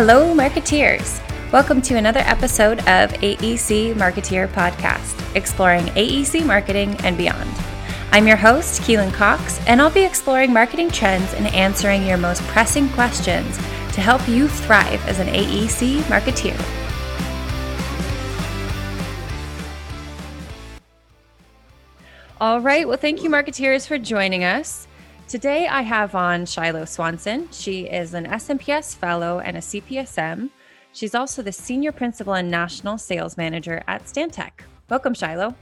Hello, marketeers. Welcome to another episode of AEC Marketeer Podcast, exploring AEC marketing and beyond. I'm your host, Keelan Cox, and I'll be exploring marketing trends and answering your most pressing questions to help you thrive as an AEC marketeer. All right. Well, thank you, marketeers, for joining us. Today, I have on Shiloh Swanson. She is an SMPS fellow and a CPSM. She's also the senior principal and national sales manager at Stantec. Welcome, Shiloh.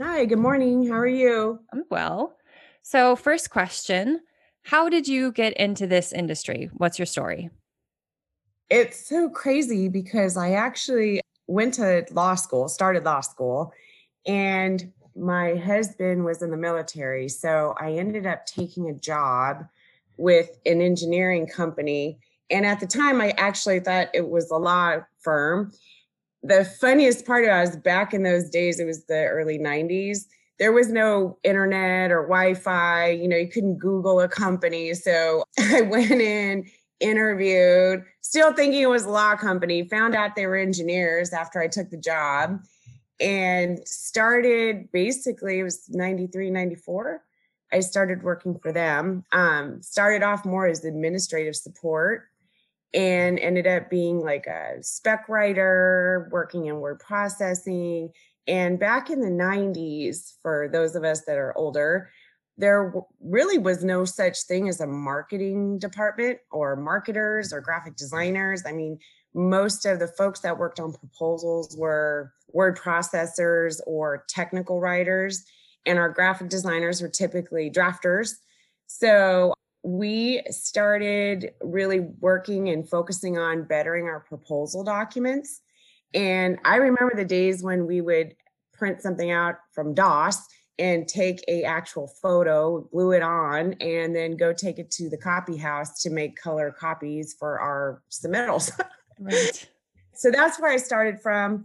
Hi, good morning. How are you? I'm well. So, first question How did you get into this industry? What's your story? It's so crazy because I actually went to law school, started law school, and my husband was in the military. So I ended up taking a job with an engineering company. And at the time, I actually thought it was a law firm. The funniest part of it was back in those days, it was the early 90s. There was no internet or Wi Fi. You know, you couldn't Google a company. So I went in, interviewed, still thinking it was a law company, found out they were engineers after I took the job and started basically it was 93 94 i started working for them. Um, started off more as administrative support and ended up being like a spec writer working in word processing. And back in the 90s for those of us that are older there really was no such thing as a marketing department or marketers or graphic designers. I mean most of the folks that worked on proposals were word processors or technical writers, and our graphic designers were typically drafters. So we started really working and focusing on bettering our proposal documents. And I remember the days when we would print something out from DOS and take a actual photo, glue it on, and then go take it to the copy house to make color copies for our submittals. right. So that's where I started from.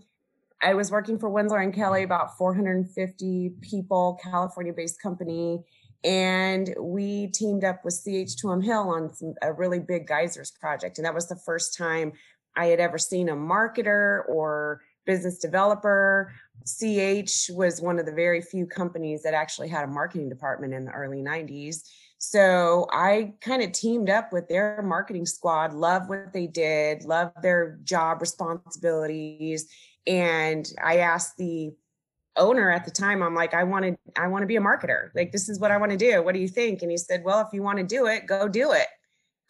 I was working for Winzler and Kelly, about 450 people, California based company. And we teamed up with CH2M Hill on some, a really big geysers project. And that was the first time I had ever seen a marketer or business developer. CH was one of the very few companies that actually had a marketing department in the early 90s. So I kind of teamed up with their marketing squad, loved what they did, loved their job responsibilities, and i asked the owner at the time i'm like i wanted i want to be a marketer. Like this is what i want to do. What do you think? And he said well if you want to do it go do it.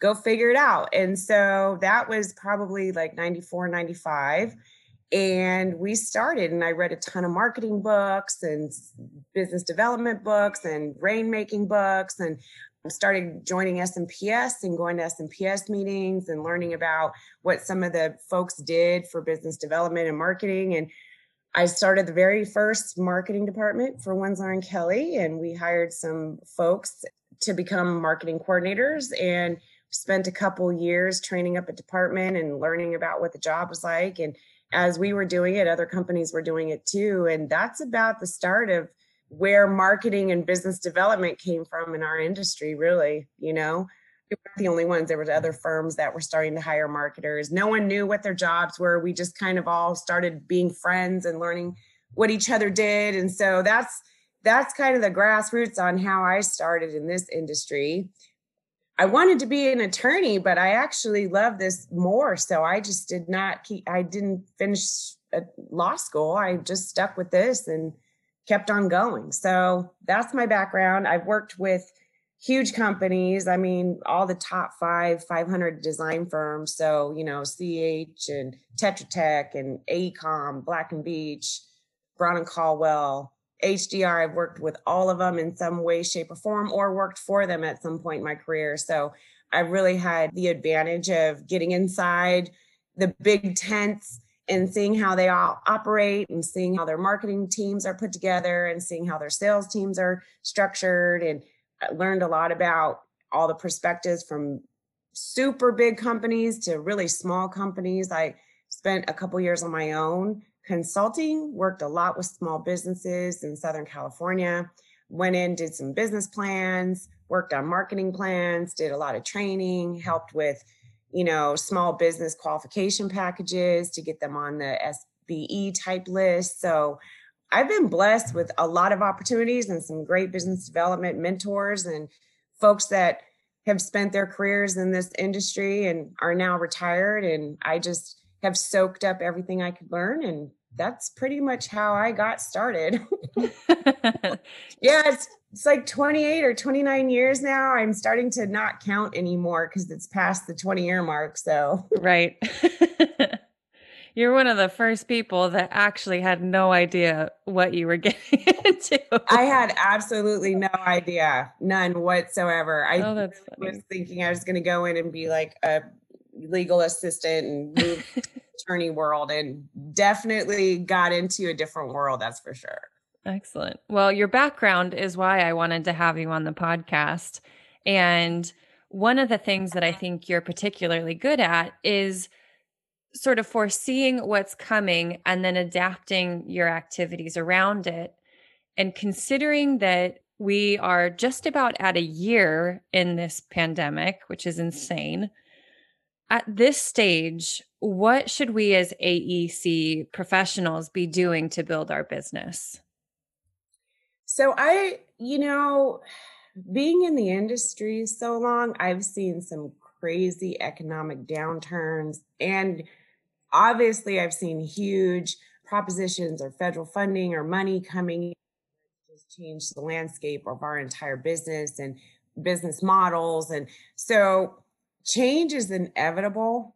Go figure it out. And so that was probably like 94 95 and we started and i read a ton of marketing books and business development books and rainmaking books and started joining SMPS and going to SMPS meetings and learning about what some of the folks did for business development and marketing. And I started the very first marketing department for Winzler and Kelly, and we hired some folks to become marketing coordinators and spent a couple years training up a department and learning about what the job was like. And as we were doing it, other companies were doing it too. And that's about the start of where marketing and business development came from in our industry, really, you know. We weren't the only ones. There were other firms that were starting to hire marketers. No one knew what their jobs were. We just kind of all started being friends and learning what each other did. And so that's that's kind of the grassroots on how I started in this industry. I wanted to be an attorney, but I actually love this more. So I just did not keep I didn't finish uh, law school. I just stuck with this and kept on going. So that's my background. I've worked with huge companies. I mean, all the top five, 500 design firms. So, you know, CH and Tetra Tech and AECOM, Black and Veatch, Brown and Caldwell, HDR. I've worked with all of them in some way, shape, or form, or worked for them at some point in my career. So I've really had the advantage of getting inside the big tents and seeing how they all operate and seeing how their marketing teams are put together and seeing how their sales teams are structured and I learned a lot about all the perspectives from super big companies to really small companies i spent a couple years on my own consulting worked a lot with small businesses in southern california went in did some business plans worked on marketing plans did a lot of training helped with you know, small business qualification packages to get them on the SBE type list. So I've been blessed with a lot of opportunities and some great business development mentors and folks that have spent their careers in this industry and are now retired. And I just have soaked up everything I could learn. And that's pretty much how I got started. yeah, it's it's like 28 or 29 years now. I'm starting to not count anymore because it's past the 20 year mark. So, right. You're one of the first people that actually had no idea what you were getting into. I had absolutely no idea, none whatsoever. I oh, was thinking I was going to go in and be like a legal assistant and move attorney world and definitely got into a different world, that's for sure. Excellent. Well, your background is why I wanted to have you on the podcast. And one of the things that I think you're particularly good at is sort of foreseeing what's coming and then adapting your activities around it. And considering that we are just about at a year in this pandemic, which is insane. At this stage, what should we as AEC professionals be doing to build our business? So I, you know, being in the industry so long, I've seen some crazy economic downturns and obviously I've seen huge propositions or federal funding or money coming in just change the landscape of our entire business and business models and so change is inevitable.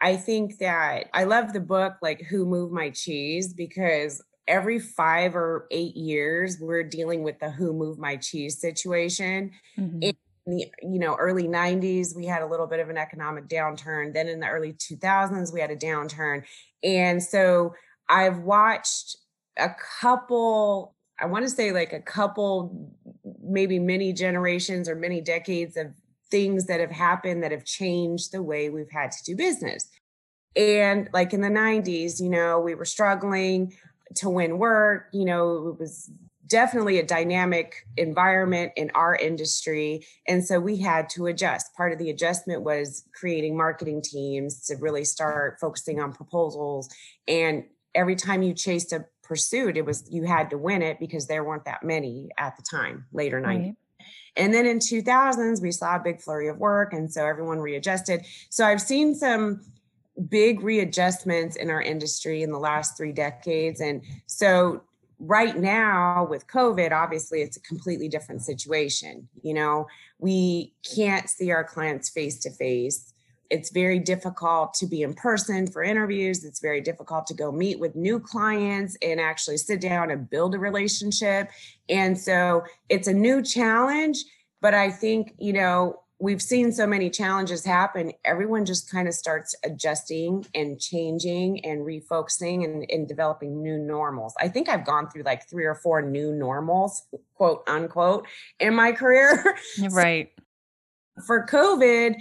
I think that I love the book like Who Moved My Cheese because every five or eight years we're dealing with the who moved my cheese situation mm-hmm. in the you know early 90s we had a little bit of an economic downturn then in the early 2000s we had a downturn and so i've watched a couple i want to say like a couple maybe many generations or many decades of things that have happened that have changed the way we've had to do business and like in the 90s you know we were struggling to win work. You know, it was definitely a dynamic environment in our industry. And so we had to adjust. Part of the adjustment was creating marketing teams to really start focusing on proposals. And every time you chased a pursuit, it was you had to win it because there weren't that many at the time, later. Right. And then in 2000s, we saw a big flurry of work. And so everyone readjusted. So I've seen some big readjustments in our industry in the last three decades. And so right now with COVID, obviously it's a completely different situation. You know, we can't see our clients face to face. It's very difficult to be in person for interviews. It's very difficult to go meet with new clients and actually sit down and build a relationship. And so it's a new challenge. But I think, you know, we've seen so many challenges happen everyone just kind of starts adjusting and changing and refocusing and, and, developing new normals i think i've gone through like three or four new normals quote unquote in my career right so for covid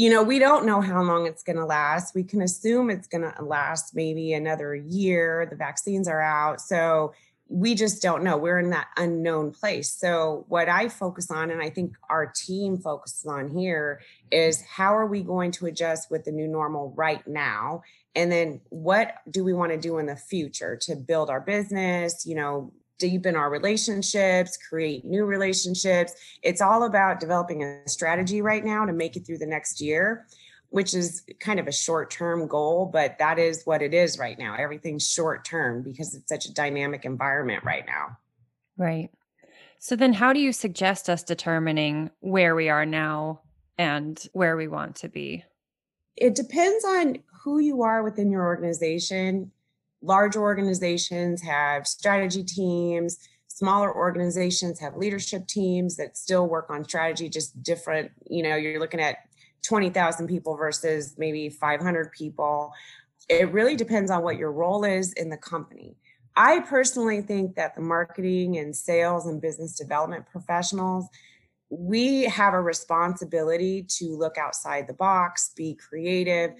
you know we don't know how long it's going to last we can assume it's going to last maybe another year the vaccines are out so we just don't know. We're in that unknown place. So, what I focus on, and I think our team focuses on here, is how are we going to adjust with the new normal right now? And then, what do we want to do in the future to build our business, you know, deepen our relationships, create new relationships? It's all about developing a strategy right now to make it through the next year which is kind of a short term goal, but that is what it is right now. Everything's short term because it's such a dynamic environment right now. Right. So then how do you suggest us determining where we are now and where we want to be? It depends on who you are within your organization. Large organizations have strategy teams, smaller organizations have leadership teams that still work on strategy just different you know you're looking at 20,000 people versus maybe 500 people. It really depends on what your role is in the company. I personally think that the marketing and sales and business development professionals, we have a responsibility to look outside the box, be creative,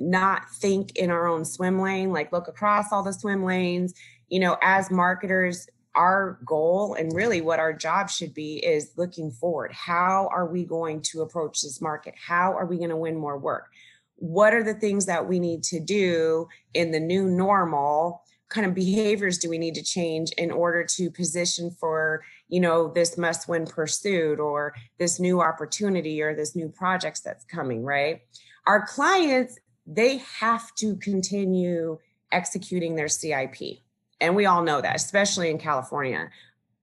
not think in our own swim lane, like look across all the swim lanes. You know, as marketers, our goal and really what our job should be is looking forward. How are we going to approach this market? How are we going to win more work? What are the things that we need to do in the new normal? Kind of behaviors do we need to change in order to position for, you know, this must win pursuit or this new opportunity or this new projects that's coming, right? Our clients, they have to continue executing their CIP and we all know that, especially in California.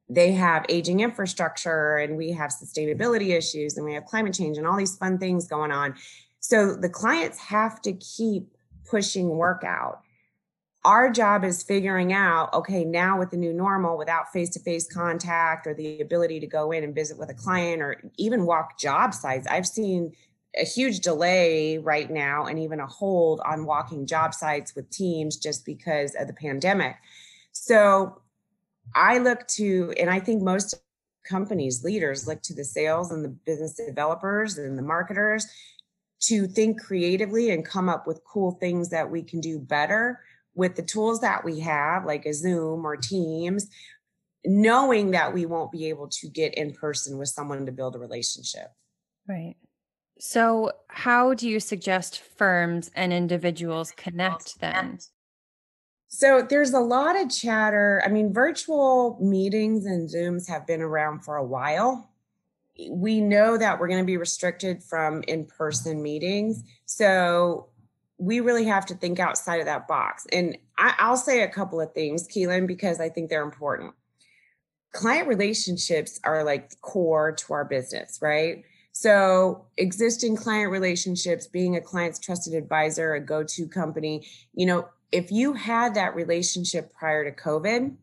They have aging infrastructure and we have sustainability issues and we have climate change and all these fun things going on. So the clients have to keep pushing work out. Our job is figuring out okay, now with the new normal, without face to face contact or the ability to go in and visit with a client or even walk job sites. I've seen a huge delay right now and even a hold on walking job sites with teams just because of the pandemic. So I look to, and I think most companies, leaders look to the sales and the business developers and the marketers to think creatively and come up with cool things that we can do better with the tools that we have, like a Zoom or mm-hmm. Teams, knowing that we won't be able to get in person with someone to build a relationship. Right. So, how do you suggest firms and individuals connect then? So, there's a lot of chatter. I mean, virtual meetings and Zooms have been around for a while. We know that we're going to be restricted from in person meetings. So, we really have to think outside of that box. And I, will say a couple of things, Keelan, because I think they're important. Client relationships are like core to our business, right? So, existing client relationships, being a client's trusted advisor, a go to company, you know, if you had that relationship prior to COVID,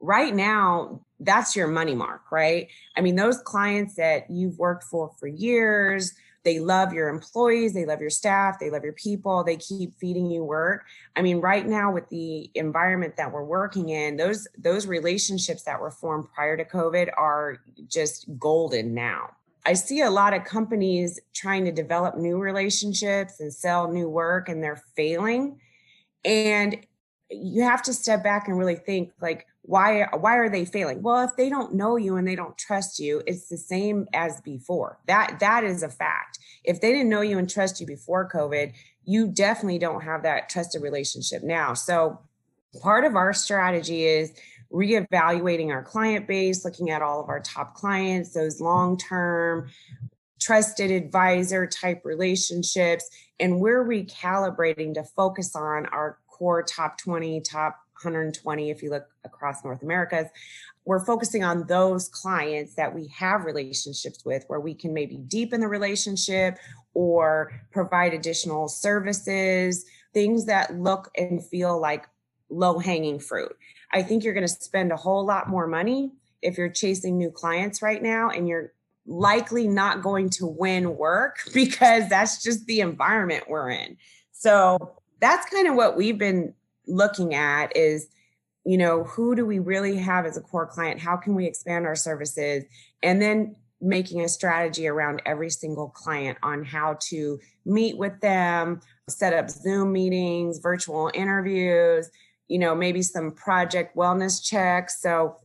right now, that's your money mark, right? I mean, those clients that you've worked for for years, they love your employees, they love your staff, they love your people, they keep feeding you work. I mean, right now with the environment that we're working in, those those relationships that were formed prior to COVID are just golden now. I see a lot of companies trying to develop new relationships and sell new work and they're failing. And you have to step back and really think like why why are they failing? Well, if they don't know you and they don't trust you, it's the same as before. That that is a fact. If they didn't know you and trust you before COVID, you definitely don't have that trusted relationship now. So part of our strategy is reevaluating our client base, looking at all of our top clients, those long term, trusted advisor type relationships. And we're recalibrating to focus on our core top 20, top 120, if you look across North America's. We're focusing on those clients that we have relationships with where we can maybe deepen the relationship or provide additional services, things that look and feel like low hanging fruit. I think you're going to spend a whole lot more money if you're chasing new clients right now and you're likely not going to win work because that's just the environment we're in. So that's kind of what we've been looking at is you know who do we really have as a core client how can we expand our services and then making a strategy around every single client on how to meet with them set up zoom meetings virtual interviews you know, maybe some project wellness checks. So,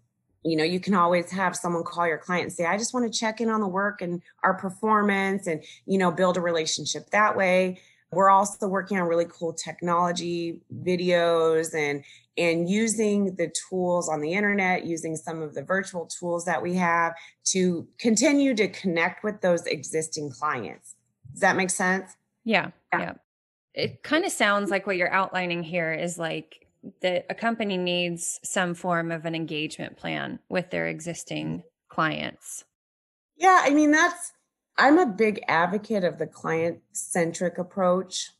you know, you can always have someone call your client and say, I just want to check in on the work and our performance and, you know, build a relationship that way. We're also working on really cool technology videos and and using the tools on the internet, using some of the virtual tools that we have to continue to connect with those existing clients. Does that make sense? Yeah. Yeah. yeah. It kind of sounds like what you're outlining here is like that a company needs some form of an engagement plan with their existing clients. Yeah, I mean, that's, I'm a big advocate of the client centric approach.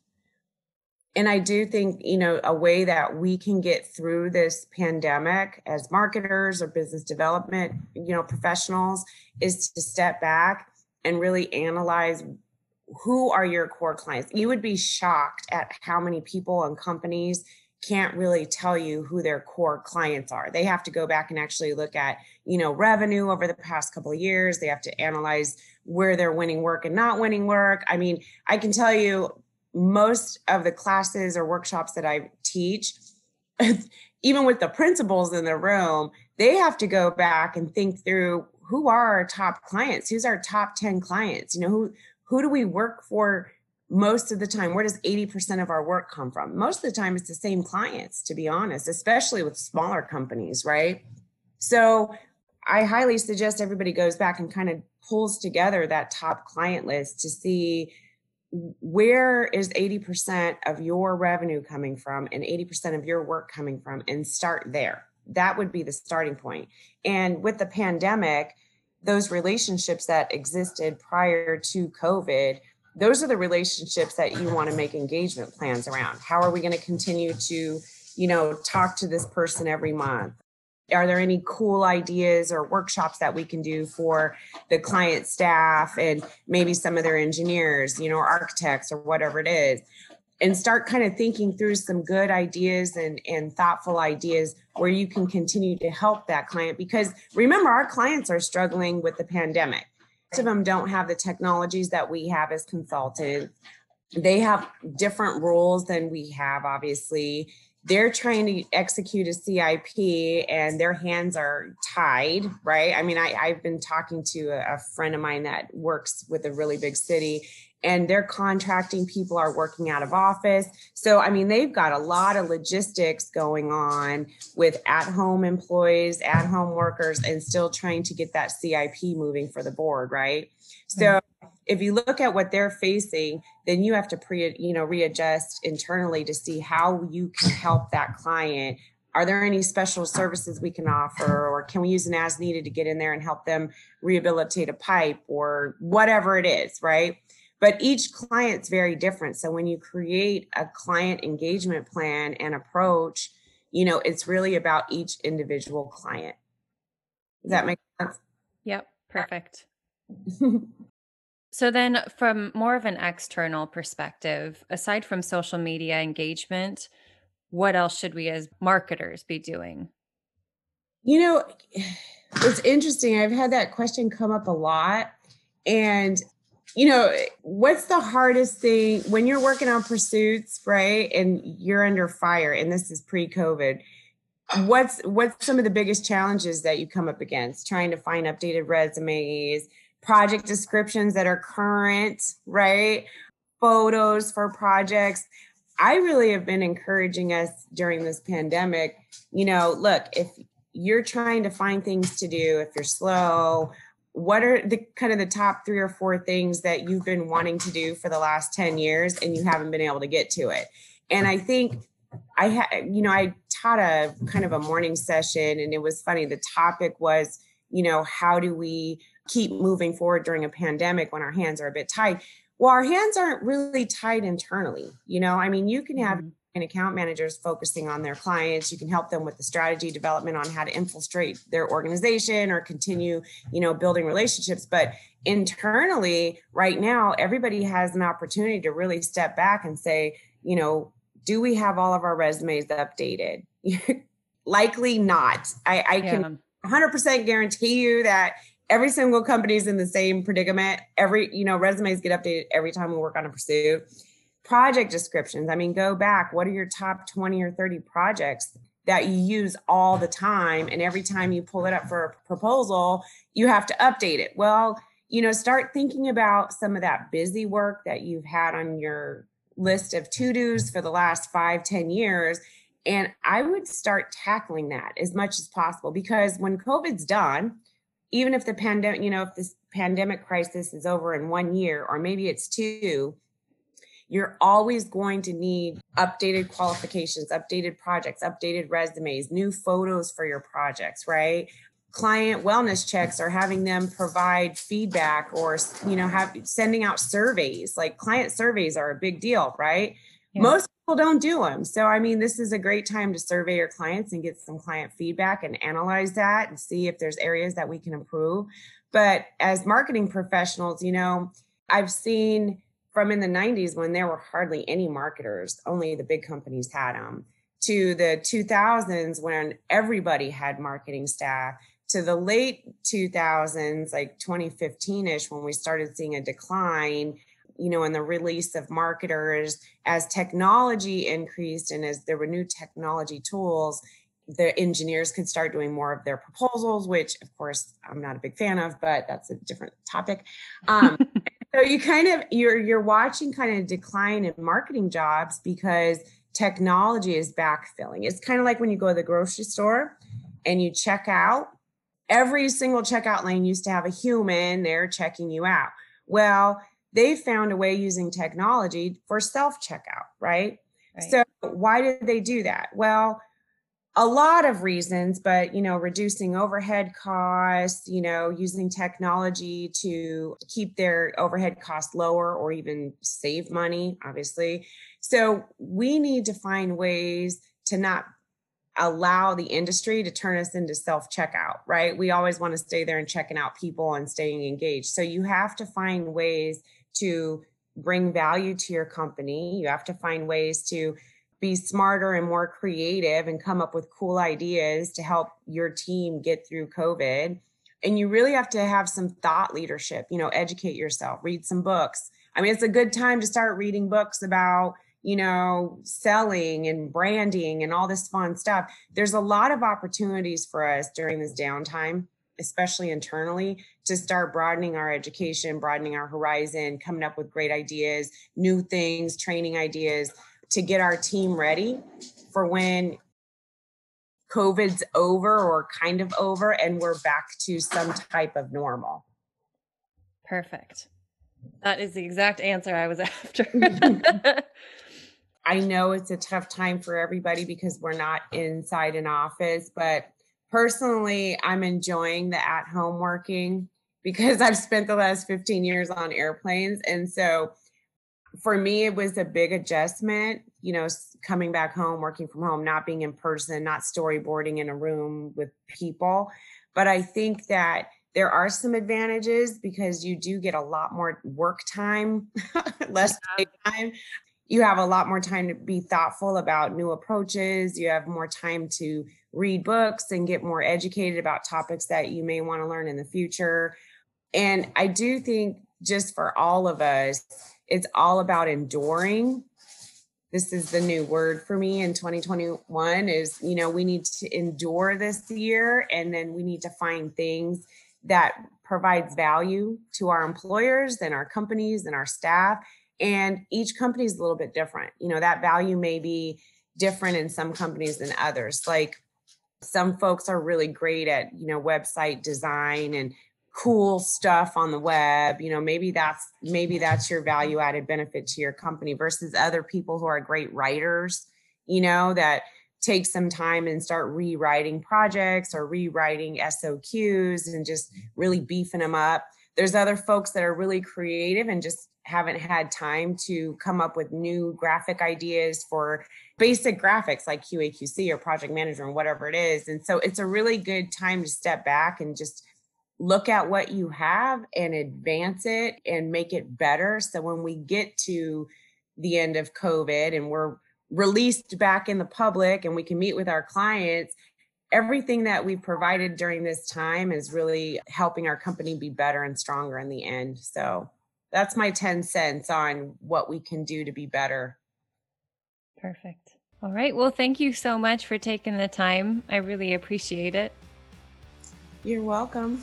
And I do think, you know, a way that we can get through this pandemic as marketers or business development, you know, professionals is to step back and really analyze who are your core clients. You would be shocked at how many people and companies can't really tell you who their core clients are. They have to go back and actually look at, you know, revenue over the past couple of years. They have to analyze where they're winning work and not winning work. I mean, I can tell you most of the classes or workshops that I teach, even with the principals in the room, they have to go back and think through who are our top clients? Who's our top 10 clients? You know, who who do we work for most of the time? Where does 80% of our work come from? Most of the time it's the same clients, to be honest, especially with smaller companies, right? So I highly suggest everybody goes back and kind of pulls together that top client list to see where is 80% of your revenue coming from and 80% of your work coming from and start there that would be the starting point. And with the pandemic, those relationships that existed prior to COVID, those are the relationships that you want to make engagement plans around. How are we going to continue to, you know, talk to this person every month? Are there any cool ideas or workshops that we can do for the client staff and maybe some of their engineers, you know, architects or whatever it is? and start kind of thinking through some good ideas and, and thoughtful ideas where you can continue to help that client because remember our clients are struggling with the pandemic of them don't have the technologies that we have as consultants. They have different rules than we have obviously they're trying to execute a cip and their hands are tied right? I mean I, i've been talking to a, a friend of mine that works with a really big city and they're contracting people are working out of office. So i mean they've got a lot of logistics going on with at home employees at home workers and still trying to get that cip moving for the board right? So if you look at what they're facing then you have to pre you know readjust internally to see how you can help that client. Are there any special services we can offer or can we use an as needed to get in there and help them rehabilitate a pipe or whatever it is right? But each client's very different. So when you create a client engagement plan and approach you know it's really about each individual client. Does that make sense? Yep. Perfect so then from more of an external perspective aside from social media engagement what else should we as marketers be doing you know it's interesting i've had that question come up a lot and you know, what's the hardest thing when you're working on pursuits, right? And you're under fire, and this is pre-COVID. What's what's some of the biggest challenges that you come up against? Trying to find updated resumes, project descriptions that are current, right? Photos for projects. I really have been encouraging us during this pandemic. You know, look, if you're trying to find things to do, if you're slow what are the kind of the top three or four things that you've been wanting to do for the last 10 years and you haven't been able to get to it and i think i had you know i taught a kind of a morning session and it was funny the topic was you know how do we keep moving forward during a pandemic when our hands are a bit tied. Well our hands aren't really tied internally you know? I mean you can have mm-hmm. and account managers focusing on their clients. You can help them with the strategy development on how to infiltrate their organization or continue you know building relationships. But internally right now everybody has an opportunity to really step back and say you know do we have all of our resumes updated? Likely not. I, I yeah. can 100% guarantee you that every single company is in the same predicament every you know resumes get updated every time we work on a pursuit project descriptions. I mean, go back. What are your top 20 or 30 projects that you use all the time? And every time you pull it up for a proposal, you have to update it. Well, you know, start thinking about some of that busy work that you've had on your list of to dos for the last five, ten years. And I would start tackling that as much as possible because when COVID's done, even if the pandemic, you know, if this pandemic crisis is over in one year or maybe it's two, you're always going to need updated qualifications, updated projects, updated resumes, new photos for your projects, right? Client wellness checks or having them provide feedback or you know have sending out surveys. Like client surveys are a big deal, right? Yeah. Most people don't do them. So I mean, this is a great time to survey your clients and get some client feedback and analyze that and see if there's areas that we can improve. But as marketing professionals, you know, I've seen from in the 90s when there were hardly any marketers, only the big companies had them, to the 2000s when everybody had marketing staff, to the late 2000s, like 2015 ish, when we started seeing a decline, you know, in the release of marketers as technology increased and as there were new technology tools, the engineers could start doing more of their proposals, which of course I'm not a big fan of, but that's a different topic. Um, so you kind of you're you're watching kind of decline in marketing jobs because technology is backfilling. It's kind of like when you go to the grocery store and you check out. Every single checkout lane used to have a human there checking you out. Well, they found a way using technology for self checkout, right? right? So why did they do that? Well, a lot of reasons but you know reducing overhead costs you know using technology to keep their overhead costs lower or even save money obviously so we need to find ways to not allow the industry to turn us into self checkout right we always want to stay there and checking out people and staying engaged so you have to find ways to bring value to your company you have to find ways to be smarter and more creative and come up with cool ideas to help your team get through COVID. And you really have to have some thought leadership, you know, educate yourself, read some books. I mean, it's a good time to start reading books about, you know, selling and branding and all this fun stuff. There's a lot of opportunities for us during this downtime, especially internally, to start broadening our education, broadening our horizon, coming up with great ideas, new things, training ideas to get our team ready for when COVID's over or kind of over and we're back to some type of normal. Perfect. That is the exact answer I was after. I know it's a tough time for everybody because we're not inside an office, but personally, I'm enjoying the at home working because I've spent the last 15 years on airplanes. And so for me, it was a big adjustment, you know, coming back home, working from home, not being in person, not storyboarding in a room with people. But I think that there are some advantages because you do get a lot more work time, less time. You have a lot more time to be thoughtful about new approaches. You have more time to read books and get more educated about topics that you may want to learn in the future. And I do think just for all of us, it's all about enduring this is the new word for me in 2021 is you know we need to endure this year and then we need to find things that provides value to our employers and our companies and our staff and each company is a little bit different. You know that value may be different in some companies than others. Like some folks are really great at you know website design and cool stuff on the web. You know maybe that's maybe that's your value added benefit to your company versus other people who are great writers you know that take some time and start rewriting projects or rewriting SOQs and just really beefing them up. There's other folks that are really creative and just haven't had time to come up with new graphic ideas for basic graphics like QAQC or project manager or whatever it is and so it's a really good time to step back and just look at what you have and advance it and make it better. So when we get to the end of COVID and we're released back in the public and we can meet with our clients, everything that we've provided during this time is really helping our company be better and stronger in the end. So that's my 10 cents on what we can do to be better. Perfect. All right. Well, thank you so much for taking the time. I really appreciate it. You're welcome.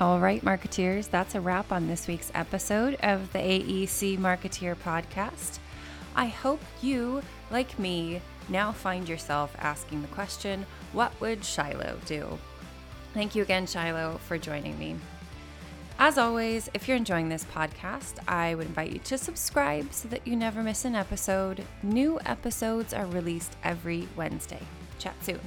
All right, marketeers, that's a wrap on this week's episode of the AEC Marketeer podcast. I hope you, like me, now find yourself asking the question what would Shiloh do? Thank you again, Shiloh, for joining me. As always, if you're enjoying this podcast, I would invite you to subscribe so that you never miss an episode. New episodes are released every Wednesday. Chat soon.